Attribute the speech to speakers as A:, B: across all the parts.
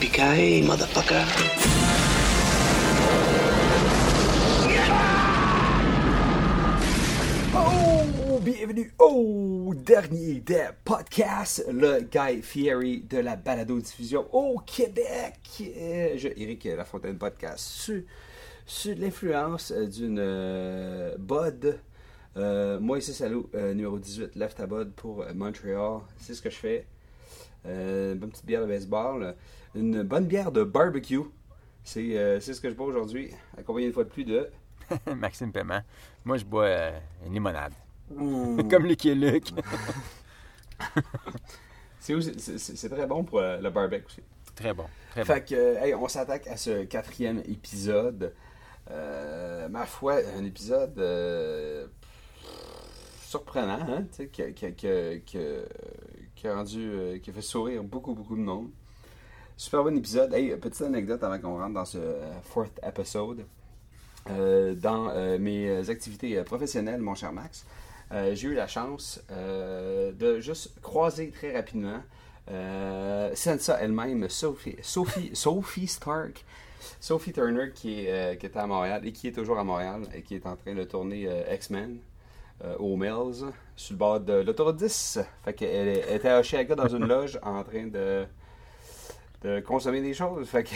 A: Yippee-ki-yay, motherfucker.
B: Oh, bienvenue au dernier des podcasts, le Guy Fieri de la balado-diffusion au Québec. Euh, Je, Éric Lafontaine Podcast, sur, l'influence euh, d'une euh, Bud. Euh, moi ici, salut, numéro 18, Left à Bud pour Montréal. C'est ce que je fais. Euh, une petite bière de baseball. Une bonne bière de barbecue. C'est euh, c'est ce que je bois aujourd'hui, accompagné une fois de plus de...
C: Maxime Paiement. Moi, je bois euh, une limonade.
B: Mm.
C: Comme Luc et Luc.
B: C'est très bon pour euh, le barbecue aussi.
C: très bon. Très bon.
B: Fait que, hey, on s'attaque à ce quatrième épisode. Euh, ma foi, un épisode euh, surprenant, hein, qui, a- qui qui a- qui rendu, qui a fait sourire beaucoup, beaucoup de monde. Super bon épisode. Hey, petite anecdote avant qu'on rentre dans ce euh, fourth episode. Euh, dans euh, mes activités professionnelles, mon cher Max, j'ai eu la chance de juste croiser très rapidement Sansa elle-même, Sophie, Sophie, Sophie Stark, Sophie Turner qui, est, qui était à Montréal et qui est toujours à Montréal et qui est en train de tourner X-Men aux Mills sur le bord de l'autoroute 10. Fait qu'elle était à dans une loge en train de, de consommer des choses. Fait que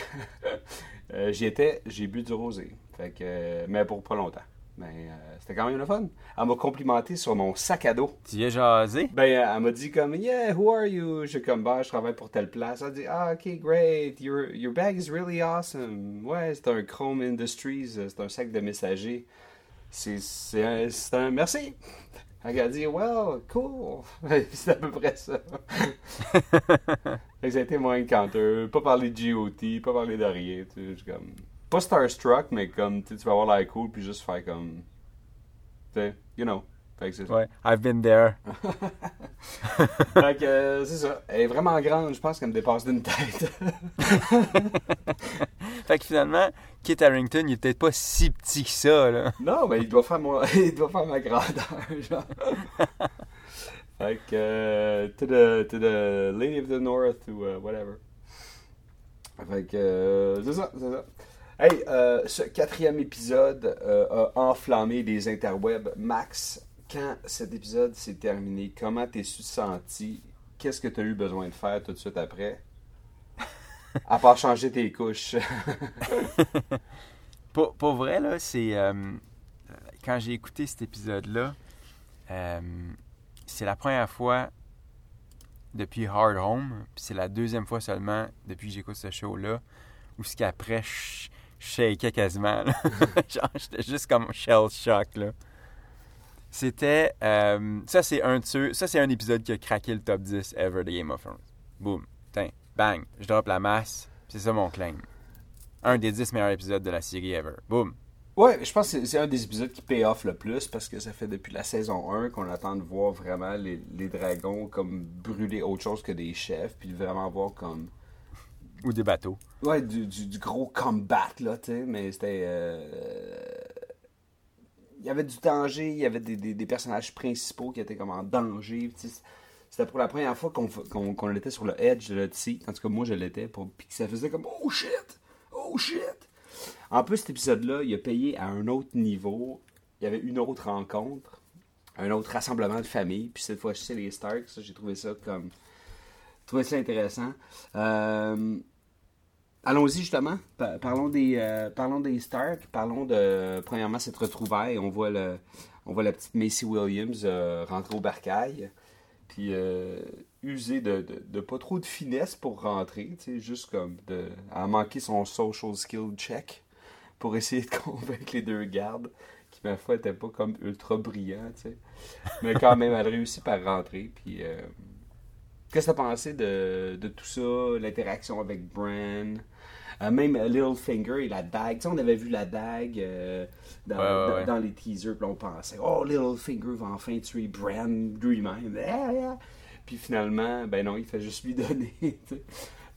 B: euh, j'y étais, j'ai bu du rosé. Fait que, euh, mais pour pas longtemps. Mais euh, c'était quand même le fun. Elle m'a complimenté sur mon sac à dos.
C: Tu y as jasé?
B: Ben, elle m'a dit comme, yeah, who are you? J'ai comme, bah, je travaille pour telle place. Elle a dit, ah, ok, great, your, your bag is really awesome. Ouais, c'est un Chrome Industries, c'est un sac de messager. C'est c'est un, c'est un, merci. Elle a dit, well, cool. c'est à peu près ça. Ça a été mon encounter. Pas parler de GOT, pas parler de rien. tu sais, je suis comme, pas starstruck, mais comme, tu vas avoir l'air cool, puis juste faire comme, tu sais, you know. Fait que c'est ça.
C: Ouais. I've been there.
B: Fait que euh, c'est ça. Elle est vraiment grande, je pense qu'elle me dépasse d'une tête.
C: Fait que finalement, Kit Harrington, il est peut-être pas si petit que ça, là.
B: non, mais il doit faire, moi, il doit faire ma grandeur, genre. fait que, euh, to, the, to the Lady of the North ou euh, whatever. Fait que, euh, c'est ça, c'est ça. Hey, euh, ce quatrième épisode euh, a enflammé les interwebs. Max, quand cet épisode s'est terminé, comment t'es-tu senti? Qu'est-ce que t'as eu besoin de faire tout de suite après? À part changer tes couches.
C: Pour, vrai, là, c'est. euh, quand j'ai écouté cet épisode-là, euh, c'est la première fois depuis Hard Home, c'est la deuxième fois seulement depuis que j'écoute ce show-là, où ce qu'après, je shakeais quasiment. Genre, j'étais juste comme shell shock, là. C'était. euh, ça, c'est un de ceux- Ça, c'est un épisode qui a craqué le top 10 ever de Game of Thrones. Boom. Tiens, bang. Je drop la masse. C'est ça mon claim. Un des 10 meilleurs épisodes de la série ever. Boom.
B: Ouais, je pense que c'est- c'est un des épisodes qui paye off le plus parce que ça fait depuis la saison 1 qu'on attend de voir vraiment les, les dragons comme brûler autre chose que des chefs, puis vraiment voir comme.
C: Ou des bateaux.
B: Ouais, du, du, du gros combat, là, tu sais, mais c'était. euh, Il y avait du danger, il y avait des, des, personnages principaux qui étaient comme en danger, C'était pour la première fois qu'on était sur le edge de seat. En tout cas, moi, je l'étais. Puis que ça faisait comme Oh shit! Oh shit! En plus, cet épisode-là, il a payé à un autre niveau. Il y avait une autre rencontre, un autre rassemblement de famille. Puis cette fois-ci, c'est les Starks. J'ai trouvé ça comme. trouvé ça intéressant. Euh, Allons-y justement. Pa- parlons des euh, parlons des Stark. Parlons de premièrement cette retrouvaille. On voit le on voit la petite Macy Williams euh, rentrer au barcail. Puis euh, user de, pas trop de finesse pour rentrer, tu sais, juste comme de à manquer son social skill check pour essayer de convaincre les deux gardes qui ma foi étaient pas comme ultra brillants, tu sais. Mais quand même elle réussit par rentrer puis euh, Qu'est-ce que t'as pensé de, de tout ça, l'interaction avec Bran? Euh, même Littlefinger et la dague. Tu sais, on avait vu la dague euh, dans,
C: Ouais, ouais,
B: dans-
C: ouais.
B: dans les teasers, puis on pensait, oh, Littlefinger va enfin tuer Bran lui-même. Ah, ah. Puis finalement, ben non, il fait juste lui donner.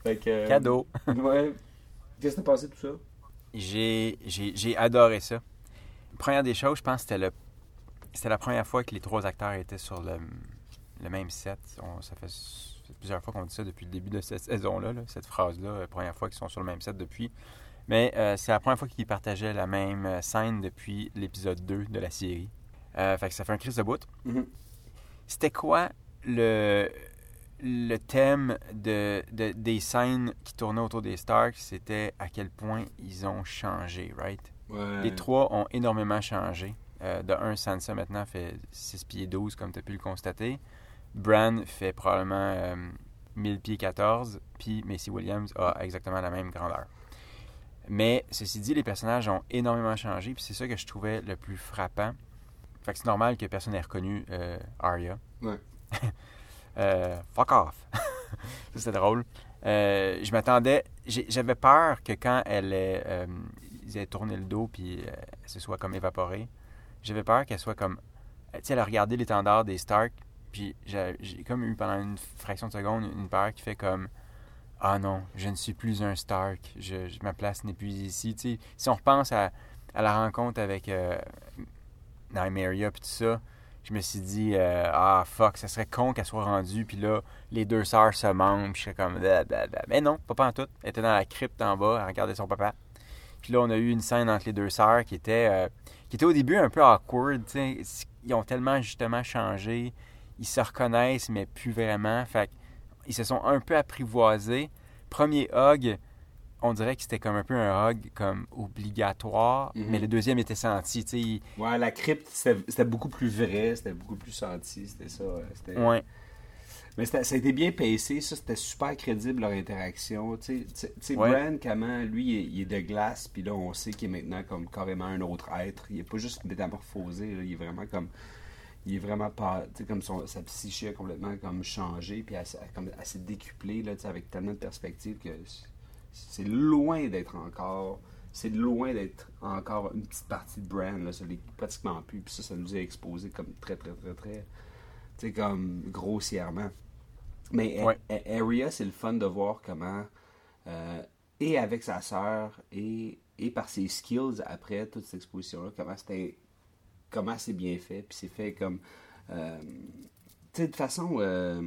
B: Fait que, euh,
C: Cadeau.
B: Ouais. Qu'est-ce que t'as pensé de tout ça?
C: J'ai, adoré ça. Première des choses, je pense que c'était, le, c'était la première fois que les trois acteurs étaient sur le, le même set. On- ça fait plusieurs fois qu'on dit ça depuis le début de cette saison-là, là, cette phrase-là, première fois qu'ils sont sur le même set depuis. Mais euh, c'est la première fois qu'ils partageaient la même euh, scène depuis l'épisode 2 de la série. Euh, fait que ça fait un crise de bout.
B: Mhm.
C: C'était quoi le, le thème de, de- des scènes qui tournaient autour des Starks? C'était à quel point ils ont changé, right?
B: Ouais.
C: Les trois ont énormément changé. Euh, de un, Sansa maintenant fait 6 pieds 12, comme tu as pu le constater. Bran fait probablement euh, 1000 pieds 14, puis Macy Williams a exactement la même grandeur. Mais ceci dit, les personnages ont énormément changé, puis c'est ça que je trouvais le plus frappant. Fait que c'est normal que personne n'ait reconnu euh, Arya.
B: Ouais.
C: Euh, fuck off. ça, c'est drôle. Euh, je m'attendais. J'avais peur que quand elle ait, euh, ils aient tourné le dos puis euh, elle se soit comme évaporée, j'avais peur qu'elle soit comme. Tu sais, elle a regardé l'étendard des Stark, j'ai comme eu pendant une fraction de seconde une peur qui fait comme. Ah non, je ne suis plus un Stark. Je, ma place n'est plus ici. Si on repense à, à la rencontre avec euh, Nymeria tout ça, je me suis dit, euh, ah fuck, ça serait con qu'elle soit rendue, puis là, les deux sœurs se puis je serais comme, blablabla. mais non, pas en tout. Elle était dans la crypte en bas, elle regardait son papa. Puis là, on a eu une scène entre les deux sœurs qui était, euh, qui était au début un peu awkward. Ils ont tellement justement changé, ils se reconnaissent, mais plus vraiment. Fait ils se sont un peu apprivoisés. Premier hug, on dirait que c'était comme un peu un hug comme obligatoire,
B: Mhm.
C: mais le deuxième était senti.
B: Ouais, la crypte, c'était beaucoup plus vrai, c'était beaucoup plus senti, c'était ça. ouais. Mais ça a été bien pacé, ça, c'était super crédible leur interaction. Tu sais- tu sais, tu sais,
C: Ouais.
B: Bran, comment, lui, il est, il est de glace, puis là, on sait qu'il est maintenant comme carrément un autre être. Il est pas juste métamorphosé, là, il est vraiment comme. Il est vraiment pas. Tu sais, comme son, sa psyché a complètement comme changé, puis elle, s'est- comme, elle s'est décuplée, là, tu sais, avec tellement de perspectives que c'est- loin d'être encore. C'est loin d'être encore une petite partie de Bran, là, ça l'est pratiquement plus, puis ça, ça nous a exposé comme très, très, très, très. Tu sais, comme grossièrement. Mais
C: Ouais.
B: A- A- Arya, c'est le fun de voir comment, euh, et avec sa sœur, et, et par ses skills après toute cette exposition-là, comment c'était comment c'est bien fait, puis c'est fait comme. euh, tu sais, de façon. euh,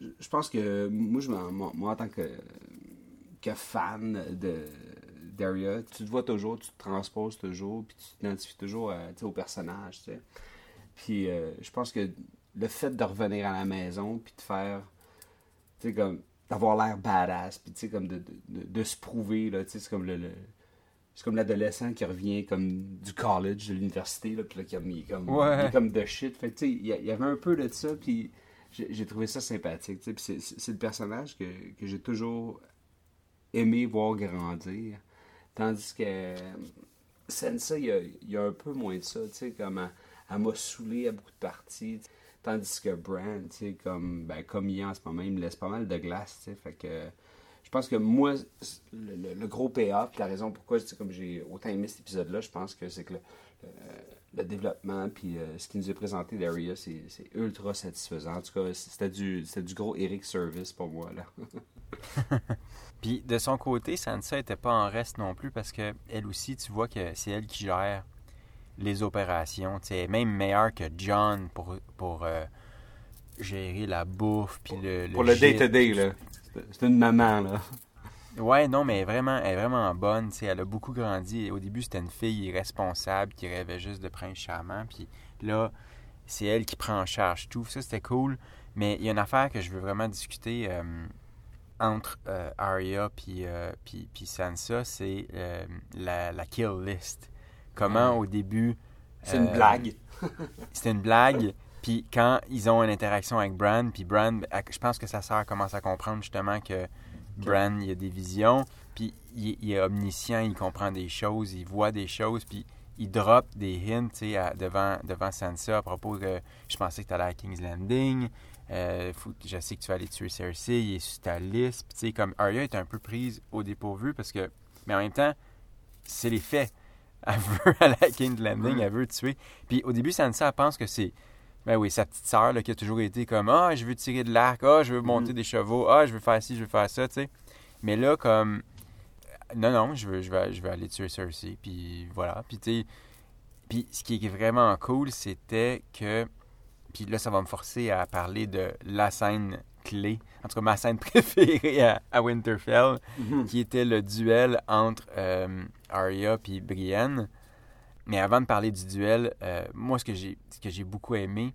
B: je pense que moi, je moi, moi, en tant que, que fan de d'Arya, tu te vois toujours, tu te transposes toujours, puis tu t'identifies toujours sais, au personnage, tu sais. Puis euh, je pense que le fait de revenir à la maison, puis de faire, tu sais, comme, d'avoir l'air badass, puis tu sais, comme de, de, de- se prouver, là, tu sais, c'est comme le- c'est comme l'adolescent qui revient comme du college, de l'université, là, puis là, qui a mis comme,
C: Ouais.
B: il est comme de shit. Fait que, tu sais, il y, avait un peu de ça, puis j'ai trouvé ça sympathique, tu sais. Puis c'est- le personnage que, que j'ai toujours aimé voir grandir. Tandis que Sansa, il y a, il y a un peu moins de ça, tu sais, comme elle, m'a saoulé à beaucoup de parties. Tandis que Bran, tu sais, comme, ben, comme il est en ce moment, il me laisse pas mal de glace, tu sais. Fait que pense que moi, le, le- le gros payoff, puis la raison pourquoi tu sais, comme j'ai autant aimé cet épisode-là, je pense que c'est que le, développement, puis euh, ce qui nous est présenté d'Aria, c'est c'est ultra satisfaisant. En tout cas, c'était du, c'était du gros Eric Service pour moi, là.
C: Puis de son côté, Sansa était pas en reste non plus parce que elle aussi, tu vois que c'est elle qui gère les opérations. Tu sais, elle est même meilleure que John pour, pour euh, gérer la bouffe puis le,
B: pour le
C: gîte.
B: day-to-day, là. C'est- une maman, là.
C: Ouais, non, mais elle est vraiment, elle est vraiment bonne. elle a beaucoup grandi. Au début, c'était une fille irresponsable qui rêvait juste de prince charmant. Puis là, c'est elle qui prend en charge tout. Ça, c'était cool. Mais il y a une affaire que je veux vraiment discuter euh, entre euh, Arya puis, euh, puis, puis Sansa, c'est euh, la, la kill list. Comment au début...
B: C'est une blague.
C: c'était une blague. Puis quand ils ont une interaction avec Bran, puis Bran, je pense que sa sœur commence à comprendre justement que Bran, il a des visions, puis il, il est omniscient, il comprend des choses, il voit des choses, puis il drop des hints tu sais, à- devant, devant Sansa à propos de je pensais que tu allais à King's Landing, euh, faut, je sais que tu vas aller tuer Cersei, il est sur ta liste. Puis, tu sais, comme Arya est un peu prise au dépourvu parce que, mais en même temps, c'est les faits. Elle veut aller à King's Landing, elle veut tuer. Puis au début, Sansa, elle pense que c'est, ben oui, sa petite sœur qui a toujours été comme, ah, je veux tirer de l'arc, ah, je veux monter des chevaux, ah, je veux faire ci, je veux faire ça, tu sais. Mais là, comme, non, non, je veux, je vais, je vais aller tuer Cersei, puis voilà. Puis, tu sais, puis ce qui est vraiment cool, c'était que puis là, ça va me forcer à parler de la scène clé, en tout cas ma scène préférée à, Winterfell, qui était le duel entre euh, Arya et Brienne. Mais avant de parler du duel, euh, moi, ce que j'ai ce que j'ai beaucoup aimé,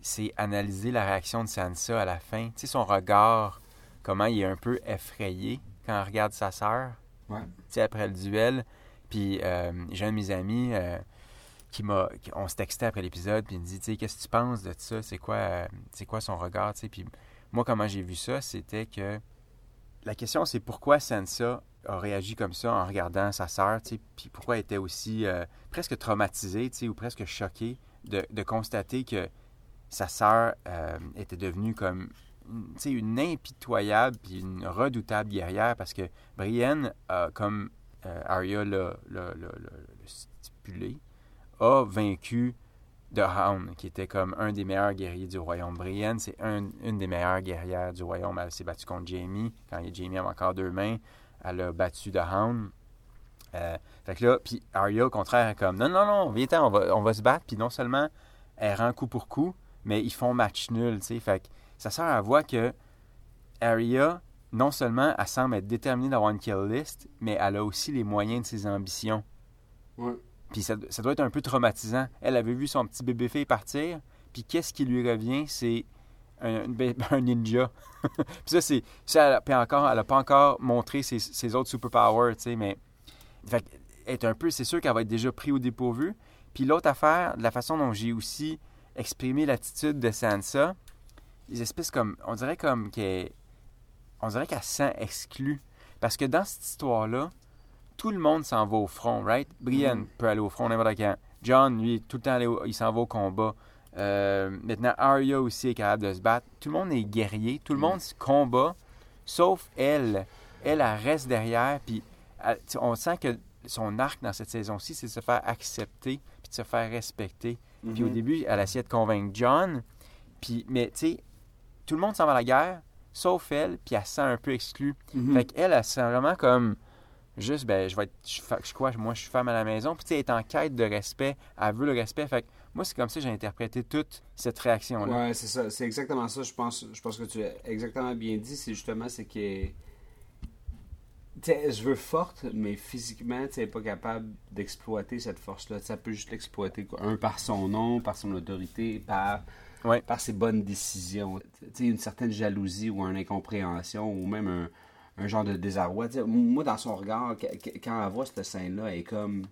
C: c'est analyser la réaction de Sansa à la fin. Tu sais, son regard, comment il est un peu effrayé quand elle regarde sa sœur.
B: Ouais.
C: Tu sais, après le duel. Puis euh, j'ai un de mes amis qui m'a on se textait après l'épisode puis il me dit tu sais qu'est-ce que tu penses de ça? C'est quoi euh, c'est quoi son regard? Tu sais puis moi comment j'ai vu ça c'était que la question c'est pourquoi Sansa a réagi comme ça en regardant sa sœur puis pourquoi elle était aussi euh, presque traumatisée ou presque choquée de, constater que sa sœur euh, était devenue comme une impitoyable puis une redoutable guerrière parce que Brienne comme Arya l'a stipulé a vaincu The Hound, qui était comme un des meilleurs guerriers du royaume. Brienne, c'est une des meilleures guerrières du royaume. Elle s'est battue contre Jamie. Quand Jamie avait encore deux mains, elle a battu The Hound. Euh, fait que là, puis Arya, au contraire, est comme non, non, non, viens on va, on va se battre. Puis non seulement elle rend coup pour coup, mais ils font match nul, tu sais. Fait que ça sert à voir que Arya, non seulement elle semble être déterminée d'avoir une kill list, mais elle a aussi les moyens de ses ambitions.
B: Ouais.
C: Puis ça, doit être un peu traumatisant. Elle avait vu son petit bébé fille partir, puis qu'est-ce qui lui revient? C'est un, ninja. puis ça, c'est. Puis encore, elle n'a pas encore montré ses, autres superpowers, tu sais, mais. Fait est un peu. C'est sûr qu'elle va être déjà pris au dépourvu. Puis l'autre affaire, de la façon dont j'ai aussi exprimé l'attitude de Sansa, les espèces comme. On dirait comme qu'elle. On dirait qu'elle se sent exclue. Parce que dans cette histoire-là, tout le monde s'en va au front, right? Brienne mm. peut aller au front n'importe quand. John, lui, tout le temps, il s'en va au combat. Euh, maintenant, Arya aussi est capable de se battre. Tout le monde est guerrier, tout le mm. monde se combat, sauf elle. Elle, elle reste derrière, puis on sent que son arc dans cette saison-ci, c'est de se faire accepter, puis de se faire respecter. Puis au
B: Mm-hmm.
C: début, elle a essayé de convaincre John, puis, mais tu sais, tout le monde s'en va à la guerre, sauf elle, puis elle se sent un peu exclue.
B: Mm-hmm.
C: Fait qu'elle, elle se sent vraiment comme juste, ben, je vais être, je, je, quoi, moi, je suis femme à la maison. Puis, tu sais, elle est en quête de respect. Elle veut le respect. Fait que moi, c'est comme ça que j'ai interprété toute cette réaction-là.
B: Ouais, c'est ça. C'est exactement ça. Je pense, je pense que tu as exactement bien dit. C'est justement, c'est que. Tu sais, je veux forte, mais physiquement, tu n'es pas capable d'exploiter cette force-là. Ça peut juste l'exploiter, un, par son nom, par son autorité, par,
C: Ouais.
B: par ses bonnes décisions. Tu sais, une certaine jalousie ou une incompréhension ou même un, un genre de désarroi. Moi, dans son regard, qu- qu- quand elle voit cette scène-là, elle est comme.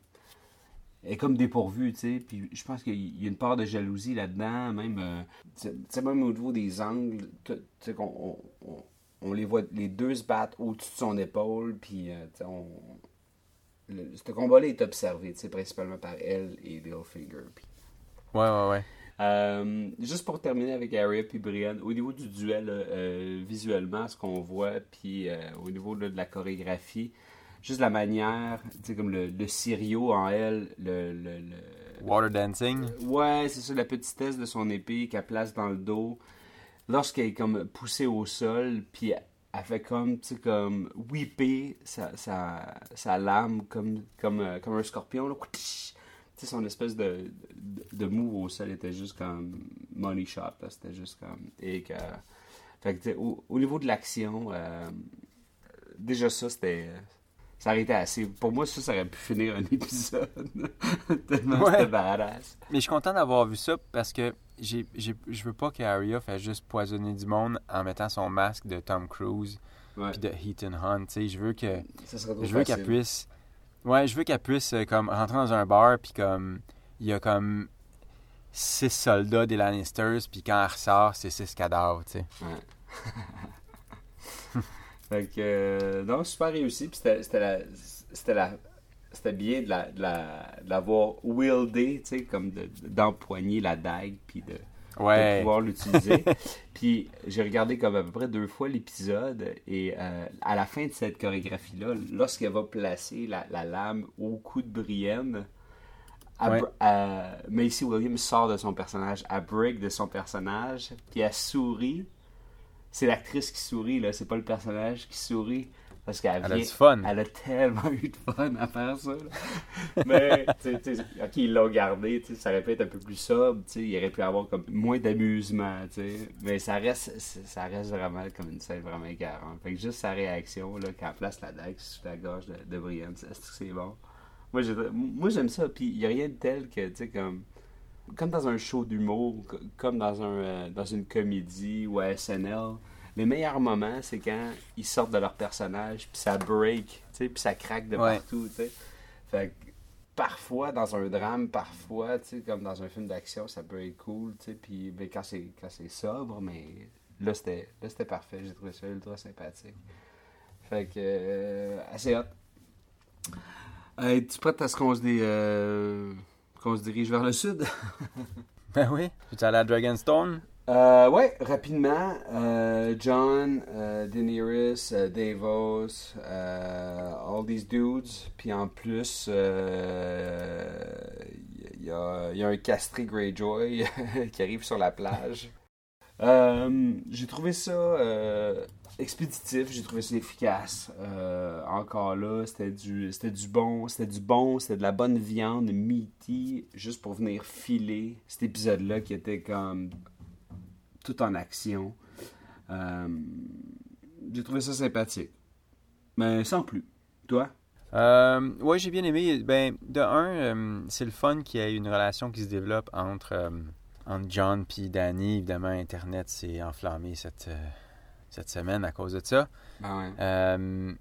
B: Est comme dépourvue, tu sais. Puis je pense qu'il y a une part de jalousie là-dedans, même. euh, tu sais, même au niveau des angles, tu sais, qu'on. On, on- on les voit les deux se battre au-dessus de son épaule, puis euh, tu sais, on. Le, ce combat-là est observé, tu sais, principalement par elle et Littlefinger. Puis
C: Ouais, ouais, ouais.
B: euh, juste pour terminer avec Arya puis Brienne, au niveau du duel, euh, visuellement, ce qu'on voit, puis euh, au niveau là, de la chorégraphie, juste la manière, tu sais, comme le, le Sirio en elle, le... le, le-
C: Water dancing.
B: Ouais, c'est ça, la petitesse de son épée qu'elle place dans le dos, lorsqu'elle est comme poussée au sol, puis elle, fait comme, tu sais, comme whipper sa, sa, sa lame comme, comme, euh, comme un scorpion, là. Tu sais, son espèce de, de, de move au sol était juste comme money shot, là. C'était juste comme... Et que, fait que, au niveau de l'action, euh, déjà ça, c'était... Ça aurait été assez... Pour moi, ça, ça aurait pu finir un épisode. Tellement
C: Ouais.
B: c'était badass.
C: Mais je suis content d'avoir vu ça parce que j'ai, j'ai, je veux pas qu'Aria fasse juste poisonner du monde en mettant son masque de Tom Cruise puis de Heaton Hunt. tu sais. Je veux que je veux qu'elle puisse ouais je veux qu'elle puisse euh, comme rentrer dans un bar puis comme il y a comme six soldats des Lannisters puis quand elle ressort c'est six cadavres tu sais
B: Ouais. fait que, euh, non, super réussi. Puis c'était c'était la. C'était la. C'était bien de la- de la- de l'avoir wieldé, tu sais, comme de- d'empoigner la dague, puis de,
C: Ouais.
B: de pouvoir l'utiliser. Puis j'ai regardé comme à peu près deux fois l'épisode et euh, à la fin de cette chorégraphie-là, lorsqu'elle va placer la, la lame au cou de Brienne, elle
C: Ouais.
B: br- euh, Macy Williams sort de son personnage, elle break de son personnage, puis elle sourit. C'est l'actrice qui sourit, là, c'est pas le personnage qui sourit. Parce qu'elle
C: Elle a du fun.
B: Elle a tellement eu de fun à faire ça. là. Mais, tu sais, tu sais, ok, ils l'ont gardé, ça aurait pu être un peu plus sobre, tu sais, il aurait pu avoir comme moins d'amusement, tu sais. Mais ça reste, ça reste vraiment comme une scène vraiment égarante. Fait que juste sa réaction, là, quand elle place la dague sur la gorge de, de Brienne, c'est bon? Moi, j'ai- moi, j'aime ça, puis il n'y a rien de tel que, tu sais, comme comme dans un show d'humour, co- comme dans, un, euh, dans une comédie ou à SNL, les meilleurs moments, c'est quand ils sortent de leur personnage, puis ça break, puis ça craque de
C: Ouais.
B: partout. Fait que parfois, dans un drame, parfois, comme dans un film d'action, ça peut être cool, puis mais quand c'est quand c'est sobre, mais là, c'était là, c'était parfait. J'ai trouvé ça ultra sympathique. Fait que, euh, assez hot. Euh, Es-tu prête à ce qu'on se, dé- euh, qu'on se dirige vers le sud?
C: Ben oui. Tu es allé à Dragonstone?
B: Euh, ouais, rapidement. euh, John, euh, Daenerys, euh, Davos, all these dudes. Puis en plus, il y, a, y a un castré Greyjoy qui arrive sur la plage. J'ai trouvé ça expéditif, j'ai trouvé ça efficace. Euh, encore là, c'était du, c'était du bon, c'était du bon, c'était de la bonne viande meaty, juste pour venir filer cet épisode-là qui était comme tout en action. Euh, j'ai trouvé ça sympathique. Mais sans plus. Toi?
C: Euh, ouais, j'ai bien aimé. Ben, de un, euh, c'est le fun qu'il y ait une relation qui se développe entre, entre John et Danny. Évidemment, Internet s'est enflammé cette, cette semaine à cause de ça.
B: Ben ouais.
C: Euh,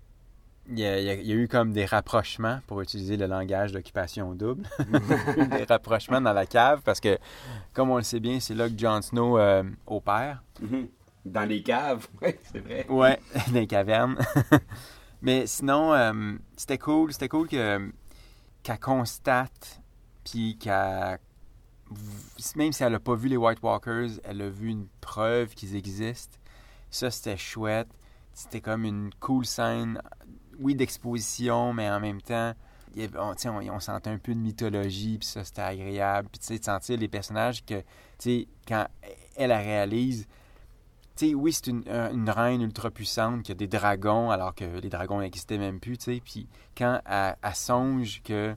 C: il y, a, il y eu comme des rapprochements, pour utiliser le langage d'occupation double. des rapprochements dans la cave, parce que, comme on le sait bien, c'est là que Jon Snow euh, opère.
B: Mhm. Dans les caves, ouais, c'est vrai.
C: Ouais, dans les cavernes. Mais sinon, euh, c'était cool. C'était cool que, qu'elle constate, puis qu'elle. Même si elle n'a pas vu les White Walkers, elle a vu une preuve qu'ils existent. Ça, c'était chouette. C'était comme une cool scène, oui, d'exposition, mais en même temps, on, on, sentait un peu de mythologie, puis ça, c'était agréable. Puis, tu sais, de sentir les personnages que, tu sais, quand elle, elle réalise, tu sais, oui, c'est une, un- une reine ultra puissante qui a des dragons, alors que les dragons n'existaient même plus, tu sais. Puis quand elle, elle songe que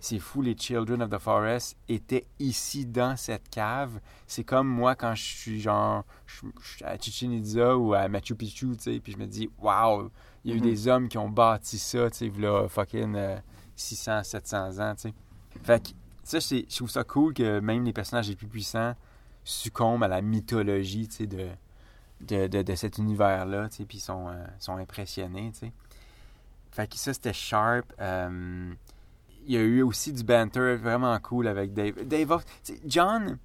C: c'est fou, les Children of the Forest étaient ici dans cette cave, c'est comme moi quand je suis genre je, je suis à Chichen Itza ou à Machu Picchu, tu sais, puis je me dis, waouh, il y a eu
B: Mhm.
C: des hommes qui ont bâti ça, tu sais, là, fucking euh, 600, 700 ans, tu sais. Fait que ça, je trouve ça cool que même les personnages les plus puissants succombent à la mythologie, tu sais, de de, de, de cet univers-là, tu sais, puis ils sont, euh, sont impressionnés, tu sais. Fait que ça, c'était sharp. Euh, il y a eu aussi du banter vraiment cool avec Dave. Dave, John,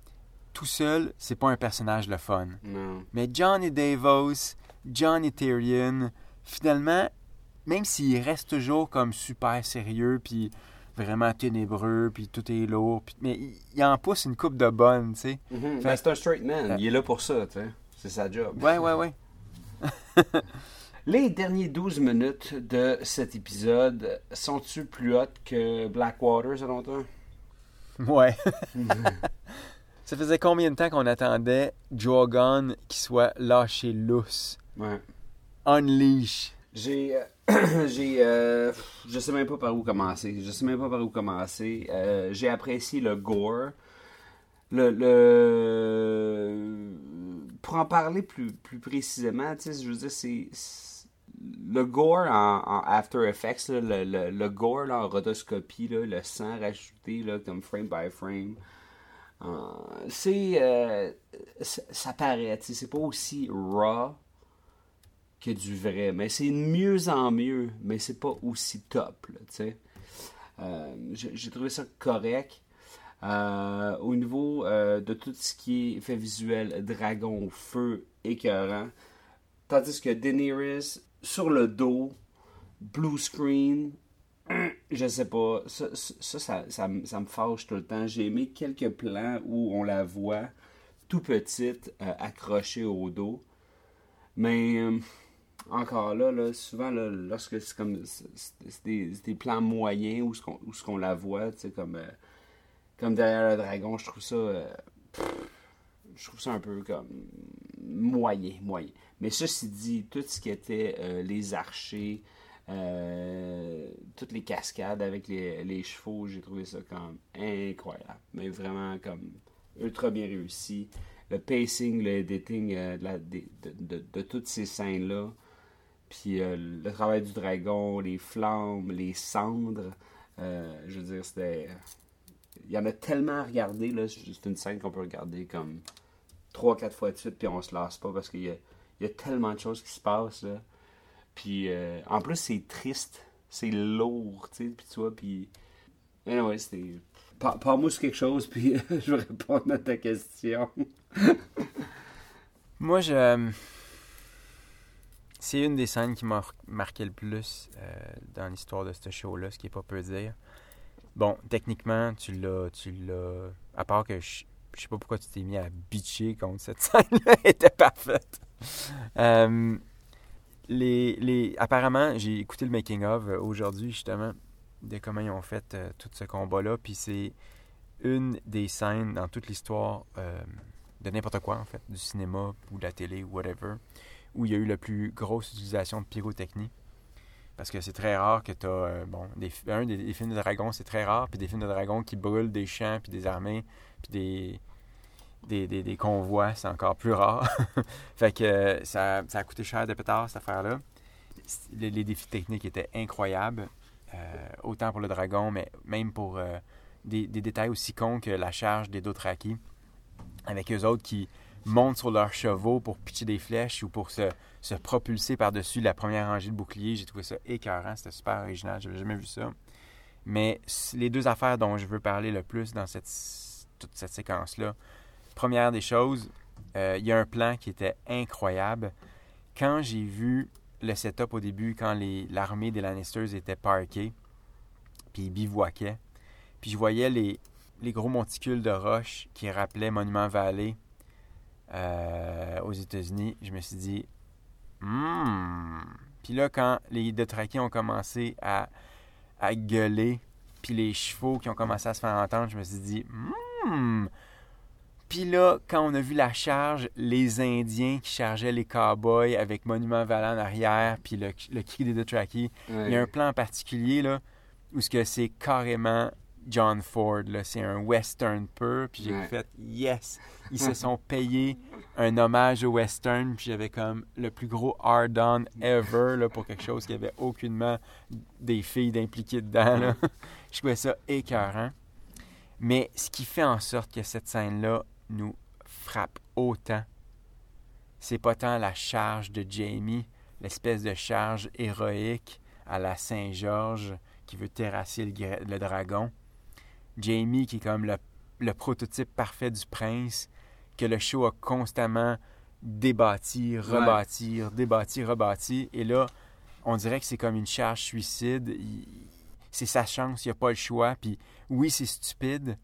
C: tout seul, c'est pas un personnage le fun.
B: Non.
C: Mais John et Davos, John et Tyrion, finalement, même s'il reste toujours comme super sérieux, puis vraiment ténébreux, puis tout est lourd, puis- mais il, il en pousse une coupe de bonne, tu sais. Fait-
B: Ben, c'est un straight man.
C: Euh.
B: Il est là pour ça, tu sais. C'est sa job.
C: Ouais, ouais, ouais.
B: Les derniers 12 minutes de cet épisode sont-tu plus hautes que Blackwater, selon toi?
C: Ouais. Ça faisait combien de temps qu'on attendait Drogon qui soit lâché lousse?
B: Ouais.
C: Unleash.
B: J'ai. euh, j'ai. euh, je sais même pas par où commencer. Je sais même pas par où commencer. Euh, j'ai apprécié le gore. Le, le. Pour en parler plus, plus précisément, tu sais, je veux dire, c'est. Le gore en, After Effects, le, le, le gore en rotoscopie, le sang rajouté comme frame by frame, euh, c'est. euh, ça paraît, c'est pas aussi raw que du vrai. Mais c'est de mieux en mieux, mais c'est pas aussi top. Euh, J'ai trouvé ça correct. Euh, au niveau de tout ce qui est effet visuel, dragon, feu, écœurant. Tandis que Daenerys, sur le dos, blue screen, je sais pas, ça, ça, ça, me- fâche tout le temps. J'ai aimé quelques plans où on la voit tout petite, euh, accrochée au dos. Mais euh, encore là, là, souvent, là, lorsque c'est comme c'est des, plans moyens où ce qu'on la voit, tu comme, euh, comme derrière le dragon, je trouve ça. je trouve ça un peu comme moyen, moyen. Mais ceci dit, tout ce qui était euh, les archers, euh, toutes les cascades avec les, chevaux, j'ai trouvé ça comme incroyable. Mais vraiment comme ultra bien réussi. Le pacing, le editing euh, de, toutes ces scènes-là. Puis le travail du dragon, les flammes, les cendres. je veux dire, c'était. Il y en a tellement à regarder. C'est une scène qu'on peut regarder comme 3-4 fois de suite, puis on se lasse pas parce qu'il y a, il y a tellement de choses qui se passent, là. Puis euh, en plus, c'est triste. C'est lourd, tu sais. Puis tu vois, puis. Anyway, c'était. Par- Parle-moi sur quelque chose, puis je vais répondre à ta question.
C: Moi, je. C'est une des scènes qui m'a marqué le plus euh, dans l'histoire de ce show-là, ce qui est pas peu dire. Bon, techniquement, tu l'as. Tu l'as. À part que je, je sais pas pourquoi tu t'es mis à bitcher contre cette scène-là, elle était parfaite. Euh, les, les, apparemment, j'ai écouté le making-of euh, aujourd'hui, justement, de comment ils ont fait euh, tout ce combat-là. Puis c'est une des scènes dans toute l'histoire de n'importe quoi, en fait, du cinéma ou de la télé, whatever, où il y a eu la plus grosse utilisation de pyrotechnie. Parce que c'est très rare que tu as. bon, des, un, des films de dragons, c'est très rare. Puis des films de dragons qui brûlent des champs, puis des armées, puis des, des, des, convois, c'est encore plus rare. fait que euh, ça, ça a coûté cher de pétard, cette affaire-là. Les, défis techniques étaient incroyables. euh, autant pour le dragon, mais même pour euh, des, des détails aussi cons que la charge des Dothraki. Avec eux autres qui montent sur leurs chevaux pour pitcher des flèches ou pour se, se propulser par-dessus la première rangée de boucliers. J'ai trouvé ça écœurant, c'était super original, j'avais jamais vu ça. Mais les deux affaires dont je veux parler le plus dans cette, toute cette séquence-là, première des choses, euh, il y a un plan qui était incroyable. Quand j'ai vu le setup au début, quand l'armée des Lannisters était parquée, puis ils bivouaquaient, puis je voyais les, gros monticules de roches qui rappelaient Monument Valley euh, aux États-Unis, je me suis dit, hmm. Puis là, quand les Dothraki ont commencé à, à gueuler, puis les chevaux qui ont commencé à se faire entendre, je me suis dit, hmm. Puis là, quand on a vu la charge, les Indiens qui chargeaient les cowboys avec Monument Valley en arrière, puis le, le cri des Dothraki, il y a un plan en particulier là, où ce que c'est carrément John Ford. là. C'est un western pur. Puis j'ai
B: Ouais.
C: fait yes. Ils se sont payés un hommage au western. Puis j'avais comme le plus gros hard-on ever là, pour quelque chose qui avait aucunement des filles d'impliquées dedans. là. Je trouvais ça écœurant. Mais ce qui fait en sorte que cette scène-là nous frappe autant, c'est pas tant la charge de Jamie, l'espèce de charge héroïque à la Saint-Georges qui veut terrasser le, dragon. Jamie qui est comme le, le prototype parfait du prince que le show a constamment débâti, rebâti, débâti, rebâti. Et là, on dirait que c'est comme une charge suicide. C'est sa chance, il n'y a pas le choix. Puis oui, c'est stupide,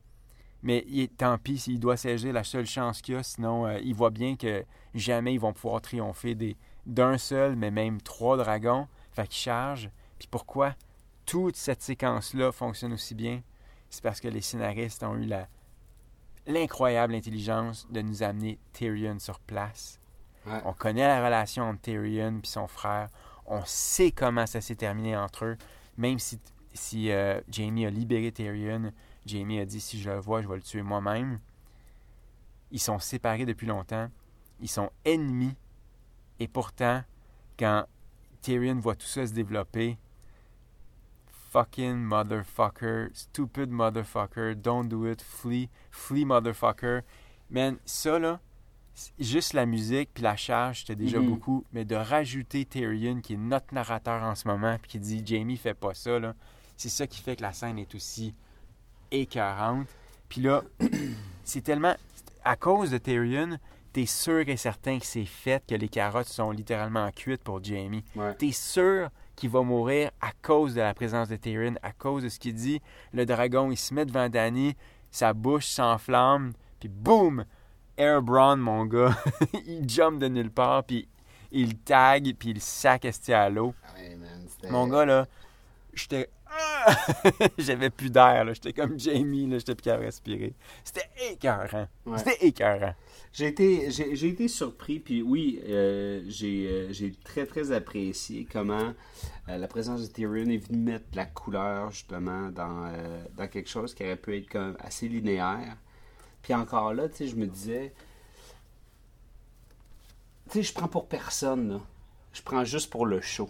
C: mais il tant pis s'il doit saisir la seule chance qu'il a. Sinon, euh, il voit bien que jamais ils vont pouvoir triompher des- d'un seul, mais même trois dragons. Fait qu'il charge. Puis pourquoi toute cette séquence-là fonctionne aussi bien? C'est parce que les scénaristes ont eu la l'incroyable intelligence de nous amener Tyrion sur place.
B: Ouais.
C: On connaît la relation entre Tyrion et son frère. On sait comment ça s'est terminé entre eux. Même si, si euh, Jamie a libéré Tyrion, Jamie a dit si je le vois, je vais le tuer moi-même. Ils sont séparés depuis longtemps. Ils sont ennemis. Et pourtant, quand Tyrion voit tout ça se développer, fucking motherfucker, stupid motherfucker, don't do it, flee, flee motherfucker. Man, ça là, juste la musique puis la charge, c'était déjà
B: Mhm.
C: beaucoup, mais de rajouter Tyrion qui est notre narrateur en ce moment puis qui dit Jamie fait pas ça là, c'est ça qui fait que la scène est aussi écœurante. Puis là, c'est tellement à cause de Tyrion, t'es sûr et certain que c'est fait que les carottes sont littéralement cuites pour Jamie.
B: Ouais.
C: T'es sûr qu'il va mourir à cause de la présence de Tyrion, à cause de ce qu'il dit. Le dragon, il se met devant Danny, sa bouche s'enflamme, puis boum! Air Braun, mon gars, il jump de nulle part, puis il tag, puis il sac à l'eau. Mon gars, là, j'étais. J'avais plus d'air, là. J'étais comme Jamie. J'étais plus capable de respirer. C'était écœurant.
B: Ouais.
C: C'était écœurant.
B: J'ai été, j'ai, j'ai été surpris, puis oui, euh, j'ai, euh, j'ai très très apprécié comment euh, la présence de Tyrion est venue mettre la couleur justement dans, dans quelque chose qui aurait pu être comme assez linéaire. Puis encore là, tu sais, je me disais, tu sais, je prends pour personne, là. Je prends juste pour le show.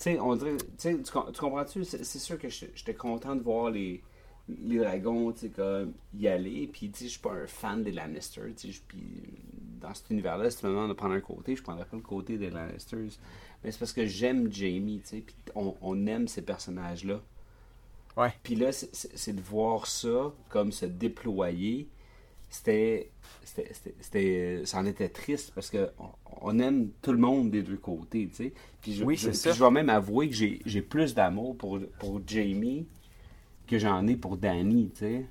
B: Tu sais, on dirait, tu tu, com- tu comprends-tu? C'est, sûr que j'étais content de voir les, les dragons, tu sais, comme y aller. Puis, tu sais, je suis pas un fan des Lannisters, tu sais. je- Puis, dans cet univers-là, si tu me demandes de prendre un côté, je prendrais pas le côté des Lannisters. Mais c'est parce que j'aime Jamie, tu sais. Puis, on, on aime ces personnages-là.
C: Ouais.
B: Puis là, c'est de voir ça comme se déployer. C'était. C'était- Ça en était triste parce que on, on aime tout le monde des deux côtés, tu sais. Puis je,
C: Oui,
B: je- puis
C: ça.
B: je vais même avouer que j'ai plus d'amour pour, pour Jamie que j'en ai pour Danny, tu sais.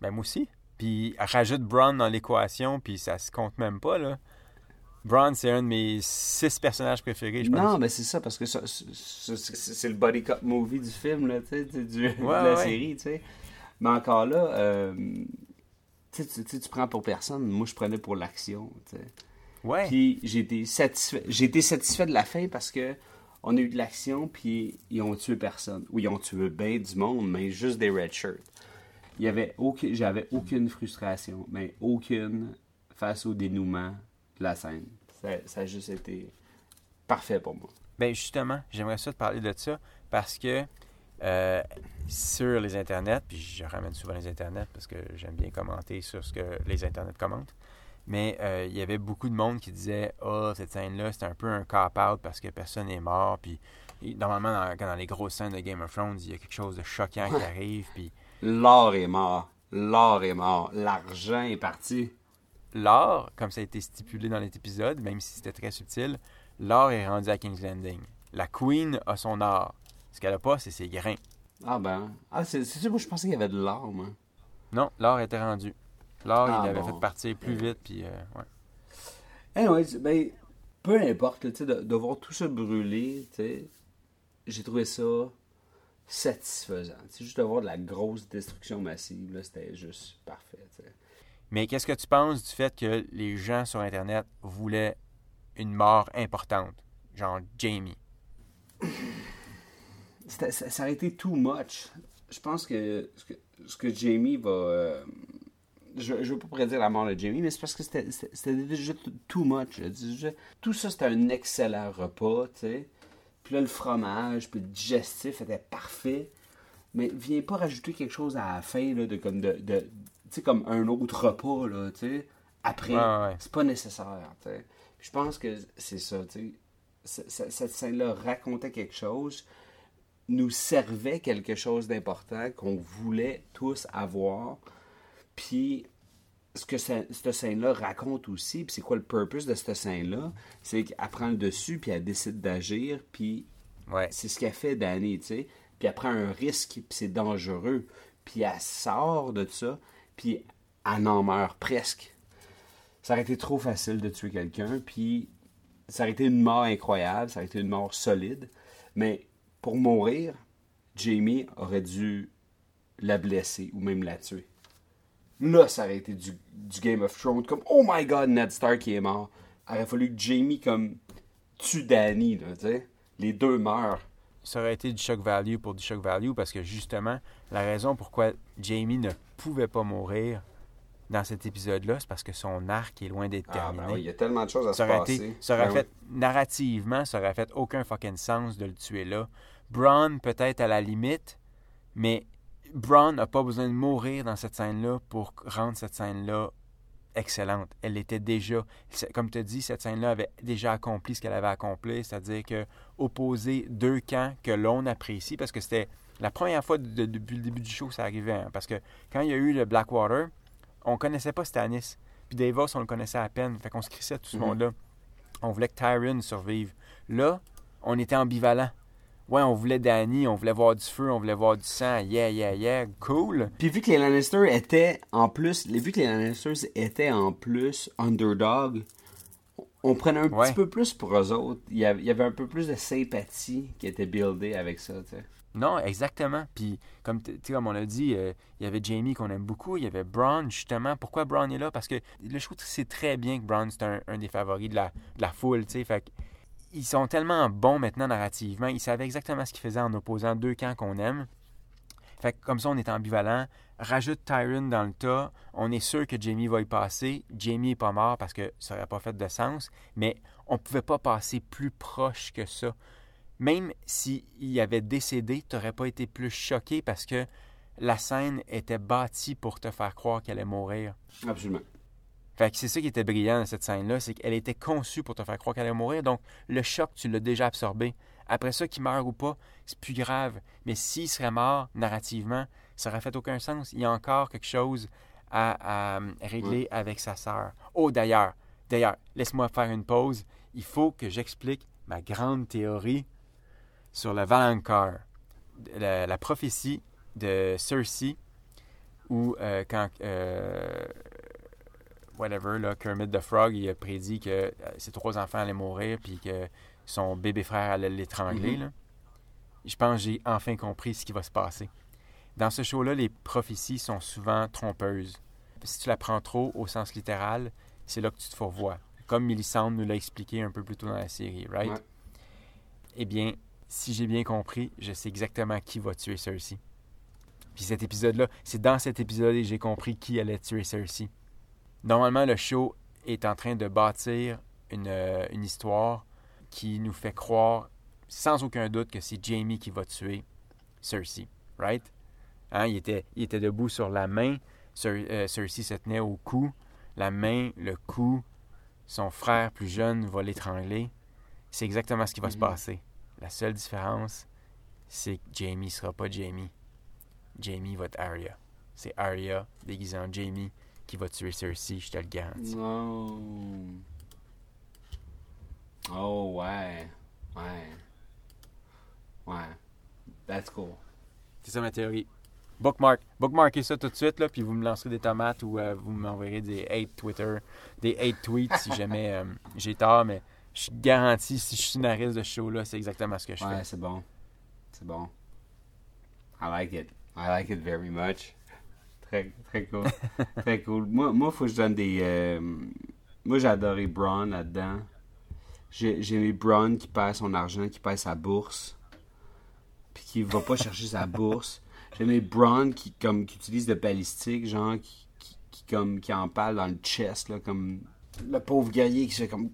C: Ben, moi aussi. Puis, rajoute Braun dans l'équation, puis ça se compte même pas, là. Braun, c'est un de mes six personnages préférés, je pense.
B: Non, mais c'est ça, parce que c'est le body cop movie du film, là, tu sais, du- de la
C: ouais.
B: série, tu sais. Mais encore là, euh, tu, tu, prends pour personne. Moi, je prenais pour l'action.
C: Ouais.
B: Puis j'ai été satisfait. J'ai été satisfait de la fin parce que on a eu de l'action, puis ils ont tué personne. Oui, ils ont tué bien du monde, mais juste des red shirts. Il y avait aucun, j'avais aucune frustration, mais aucune face au dénouement de la scène. Ça, ça a juste été parfait pour moi.
C: Ben justement, j'aimerais ça te parler de ça parce que euh, sur les internets, puis je ramène souvent les internets parce que j'aime bien commenter sur ce que les internets commentent, mais euh, il y avait beaucoup de monde qui disait Ah, cette scène-là, c'est un peu un cop-out parce que personne n'est mort, puis normalement, dans, quand dans les grosses scènes de Game of Thrones, il y a quelque chose de choquant qui arrive, puis
B: L'or est mort. L'or est mort. L'argent est parti.
C: l'or, comme ça a été stipulé dans l'épisode, même si c'était très subtil, l'or est rendu à King's Landing. La Queen a son or. Ce qu'elle a pas, c'est ses grains.
B: Ah ben. Ah, c'est sûr, moi, je pensais qu'il y avait de l'or, moi.
C: Non, l'or était rendu. L'or,
B: Ah,
C: il l'avait
B: bon.
C: fait partir plus vite, puis euh, ouais.
B: Anyways, ben, peu importe, là, tu sais, de, de voir tout ça brûler, tu sais, j'ai trouvé ça satisfaisant. C'est juste de voir de la grosse destruction massive, là, c'était juste parfait, tu sais.
C: Mais qu'est-ce que tu penses du fait que les gens sur Internet voulaient une mort importante, genre Jamie?
B: Ça, ça a été too much. Je pense que ce que, ce que Jamie va... euh, je ne veux pas prédire la mort de Jamie, mais c'est parce que c'était- déjà too much. Déjà, tout ça, c'était un excellent repas, tu sais. Puis là, le fromage, puis le digestif était parfait. Mais viens pas rajouter quelque chose à la fin, là, de comme de... de tu sais, comme un autre repas, là, tu sais. Après,
C: Ouais, ouais.
B: c'est pas nécessaire, tu sais. Je pense que c'est ça, tu sais. Cette scène-là racontait quelque chose nous servait quelque chose d'important qu'on voulait tous avoir. Puis, ce que ça- cette scène-là raconte aussi, puis c'est quoi le purpose de cette scène-là, c'est qu'elle prend le dessus, puis elle décide d'agir, puis
C: Ouais.
B: c'est ce qu'elle fait Danny, tu sais. Puis elle prend un risque, puis c'est dangereux. Puis elle sort de ça, puis elle en meurt presque. Ça aurait été trop facile de tuer quelqu'un, puis ça aurait été une mort incroyable, ça aurait été une mort solide. Mais pour mourir, Jamie aurait dû la blesser ou même la tuer. Là, ça aurait été du, Game of Thrones, comme Oh my god, Ned Stark qui est mort. Il aurait fallu que Jamie comme tue Danny. Les deux meurent.
C: Ça aurait été du shock value pour du shock value parce que justement, la raison pourquoi Jamie ne pouvait pas mourir dans cet épisode-là, c'est parce que son arc est loin d'être
B: Ah,
C: terminé.
B: ben oui, il y a tellement de choses à
C: ça
B: se passer.
C: été, ça aurait
B: Ben
C: fait, narrativement, ça aurait fait aucun fucking sens de le tuer là. Braun, peut-être à la limite, mais Braun n'a pas besoin de mourir dans cette scène-là pour rendre cette scène-là excellente. Elle était déjà, comme tu as dit, cette scène-là avait déjà accompli ce qu'elle avait accompli, c'est-à-dire que opposer deux camps que l'on apprécie, parce que c'était la première fois de- de- depuis le début du show que ça arrivait, hein, parce que quand il y a eu le Blackwater, on connaissait pas Stannis, puis Davos, on le connaissait à peine, fait qu'on se crissait tout ce
B: Mhm.
C: monde-là. On voulait que Tyrion survive. Là, on était ambivalent. ouais, on voulait Danny, on voulait voir du feu, on voulait voir du sang, yeah, yeah, yeah, cool.
B: Puis vu que les Lannister étaient en plus, vu que les Lannisters étaient en plus underdog, on prenait un
C: Ouais.
B: petit peu plus pour eux autres. Il y avait, il y avait un peu plus de sympathie qui était buildée avec ça, tu sais.
C: Non, exactement. Puis, comme, comme on a dit, euh, il y avait Jamie qu'on aime beaucoup, il y avait Braun, justement. Pourquoi Braun est là? Parce que le show sait très bien que Braun, c'est un, des favoris de la, de la foule, tu sais. Ils sont tellement bons maintenant narrativement. Ils savaient exactement ce qu'ils faisaient en opposant deux camps qu'on aime. Fait que comme ça, on est ambivalent. Rajoute Tyron dans le tas. On est sûr que Jamie va y passer. Jamie est pas mort parce que ça n'aurait pas fait de sens. Mais on pouvait pas passer plus proche que ça. Même s'il avait décédé, tu n'aurais pas été plus choqué parce que la scène était bâtie pour te faire croire qu'elle allait mourir.
B: Absolument.
C: Fait que c'est ça qui était brillant dans cette scène-là, c'est qu'elle était conçue pour te faire croire qu'elle allait mourir. Donc, le choc, tu l'as déjà absorbé. Après ça, qu'il meurt ou pas, c'est plus grave. Mais s'il serait mort, narrativement, ça aurait fait aucun sens. Il y a encore quelque chose à, à, euh, régler avec sa sœur. Oh, d'ailleurs, d'ailleurs, laisse-moi faire une pause. Il faut que j'explique ma grande théorie sur le Valonqar. La, la prophétie de Cersei, où euh, quand euh, whatever, là, Kermit the Frog, il a prédit que euh, ses trois enfants allaient mourir puis que son bébé frère allait l'étrangler.
B: Mhm.
C: Je pense que j'ai enfin compris ce qui va se passer. Dans ce show-là, les prophéties sont souvent trompeuses. Si tu la prends trop au sens littéral, c'est là que tu te fourvoies. Comme Millicent nous l'a expliqué un peu plus tôt dans la série, right?
B: Ouais.
C: Eh bien, si j'ai bien compris, je sais exactement qui va tuer Cersei. Puis cet épisode-là, c'est dans cet épisode que j'ai compris qui allait tuer Cersei. Normalement, le show est en train de bâtir une, euh, une histoire qui nous fait croire sans aucun doute que c'est Jamie qui va tuer Cersei, right? Hein, il, était, il était debout sur la main, Cer- euh, Cersei se tenait au cou, la main, le cou, son frère plus jeune va l'étrangler. C'est exactement ce qui va se
B: Mhm.
C: passer. La seule différence, c'est que Jamie sera pas Jamie. Jamie va être Arya. C'est Arya déguisée en Jamie qui va tuer Cersei, je te le garantis.
B: Oh. Oh, ouais. Ouais. Ouais. That's cool.
C: C'est ça ma théorie. Bookmark. Bookmarkez ça tout de suite, là, puis vous me lancerez des tomates ou euh, vous m'enverrez des hate Twitter, des hate tweets si jamais euh, j'ai tort, mais je suis garanti, si je suis scénariste de ce show-là, c'est exactement ce que je
B: Ouais,
C: fais.
B: c'est bon. C'est bon. I like it. I like it very much. Très, très cool. très cool. Moi, moi, faut que je donne des. euh, moi, j'ai adoré Braun là-dedans. J'ai j'ai aimé Braun qui perd son argent, qui perd sa bourse. Puis qui va pas chercher sa bourse. J'ai aimé Braun qui, comme, qui utilise de balistique, genre, qui, qui, qui, comme, qui en parle dans le chest, là, comme. Le pauvre guerrier qui se fait comme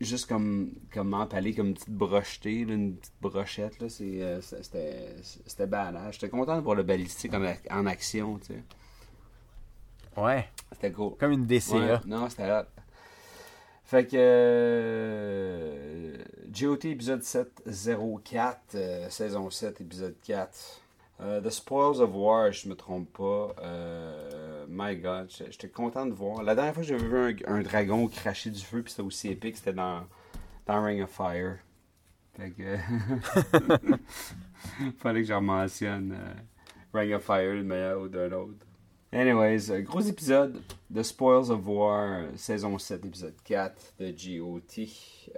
B: juste comme comme empaler comme une petite brochetée là, une petite brochette là c'est euh, c'était c'était badass j'étais content de voir le balistique en, en action tu sais.
C: Ouais,
B: c'était cool.
C: Comme une DCA.
B: Ouais, non c'était hot. Fait que euh, GOT épisode 704 euh, saison 7 épisode 4 Euh, The Spoils of War, je me trompe pas. My God, j'étais content de voir. La dernière fois que j'avais vu un, un dragon cracher du feu, puis c'était aussi épique, c'était dans, dans Ring of Fire. Fait que. Fallait que j'en mentionne euh, Ring of Fire, le meilleur ou d'un autre. Anyways, euh, gros épisode de Spoils of War, euh, saison 7, épisode 4 de GOT.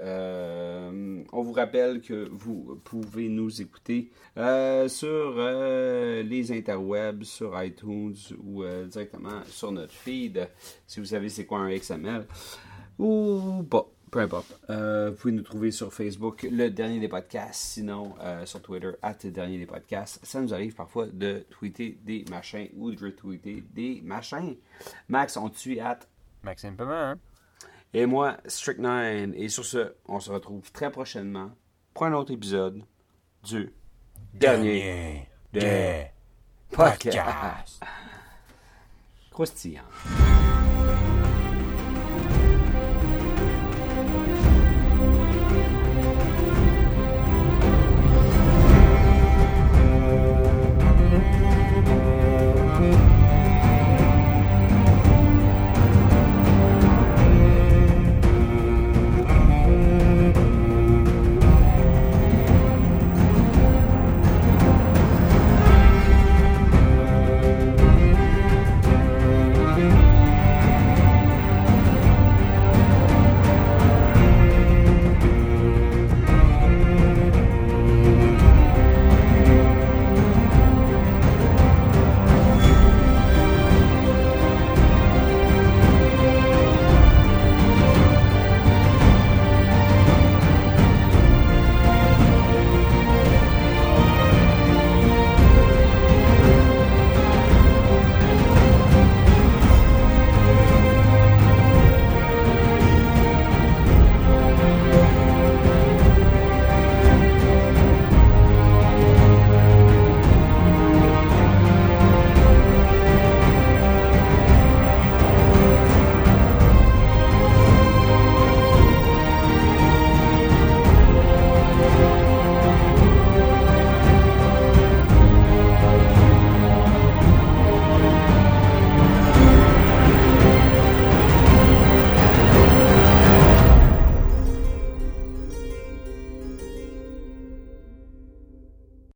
B: Euh, on vous rappelle que vous pouvez nous écouter sur les interwebs, sur iTunes ou directement sur notre feed, si vous savez c'est quoi un XML, ou pas. Peu importe. Euh, vous pouvez nous trouver sur Facebook, le dernier des podcasts. Sinon, euh, sur Twitter, at le dernier des podcasts. Ça nous arrive parfois de tweeter des machins ou de retweeter des machins. Max, on tue at
C: Maxime Paiement, hein?
B: et moi, Strict9. Et sur ce, on se retrouve très prochainement pour un autre épisode du dernier
C: des
B: des
C: podcasts.
B: croustillant.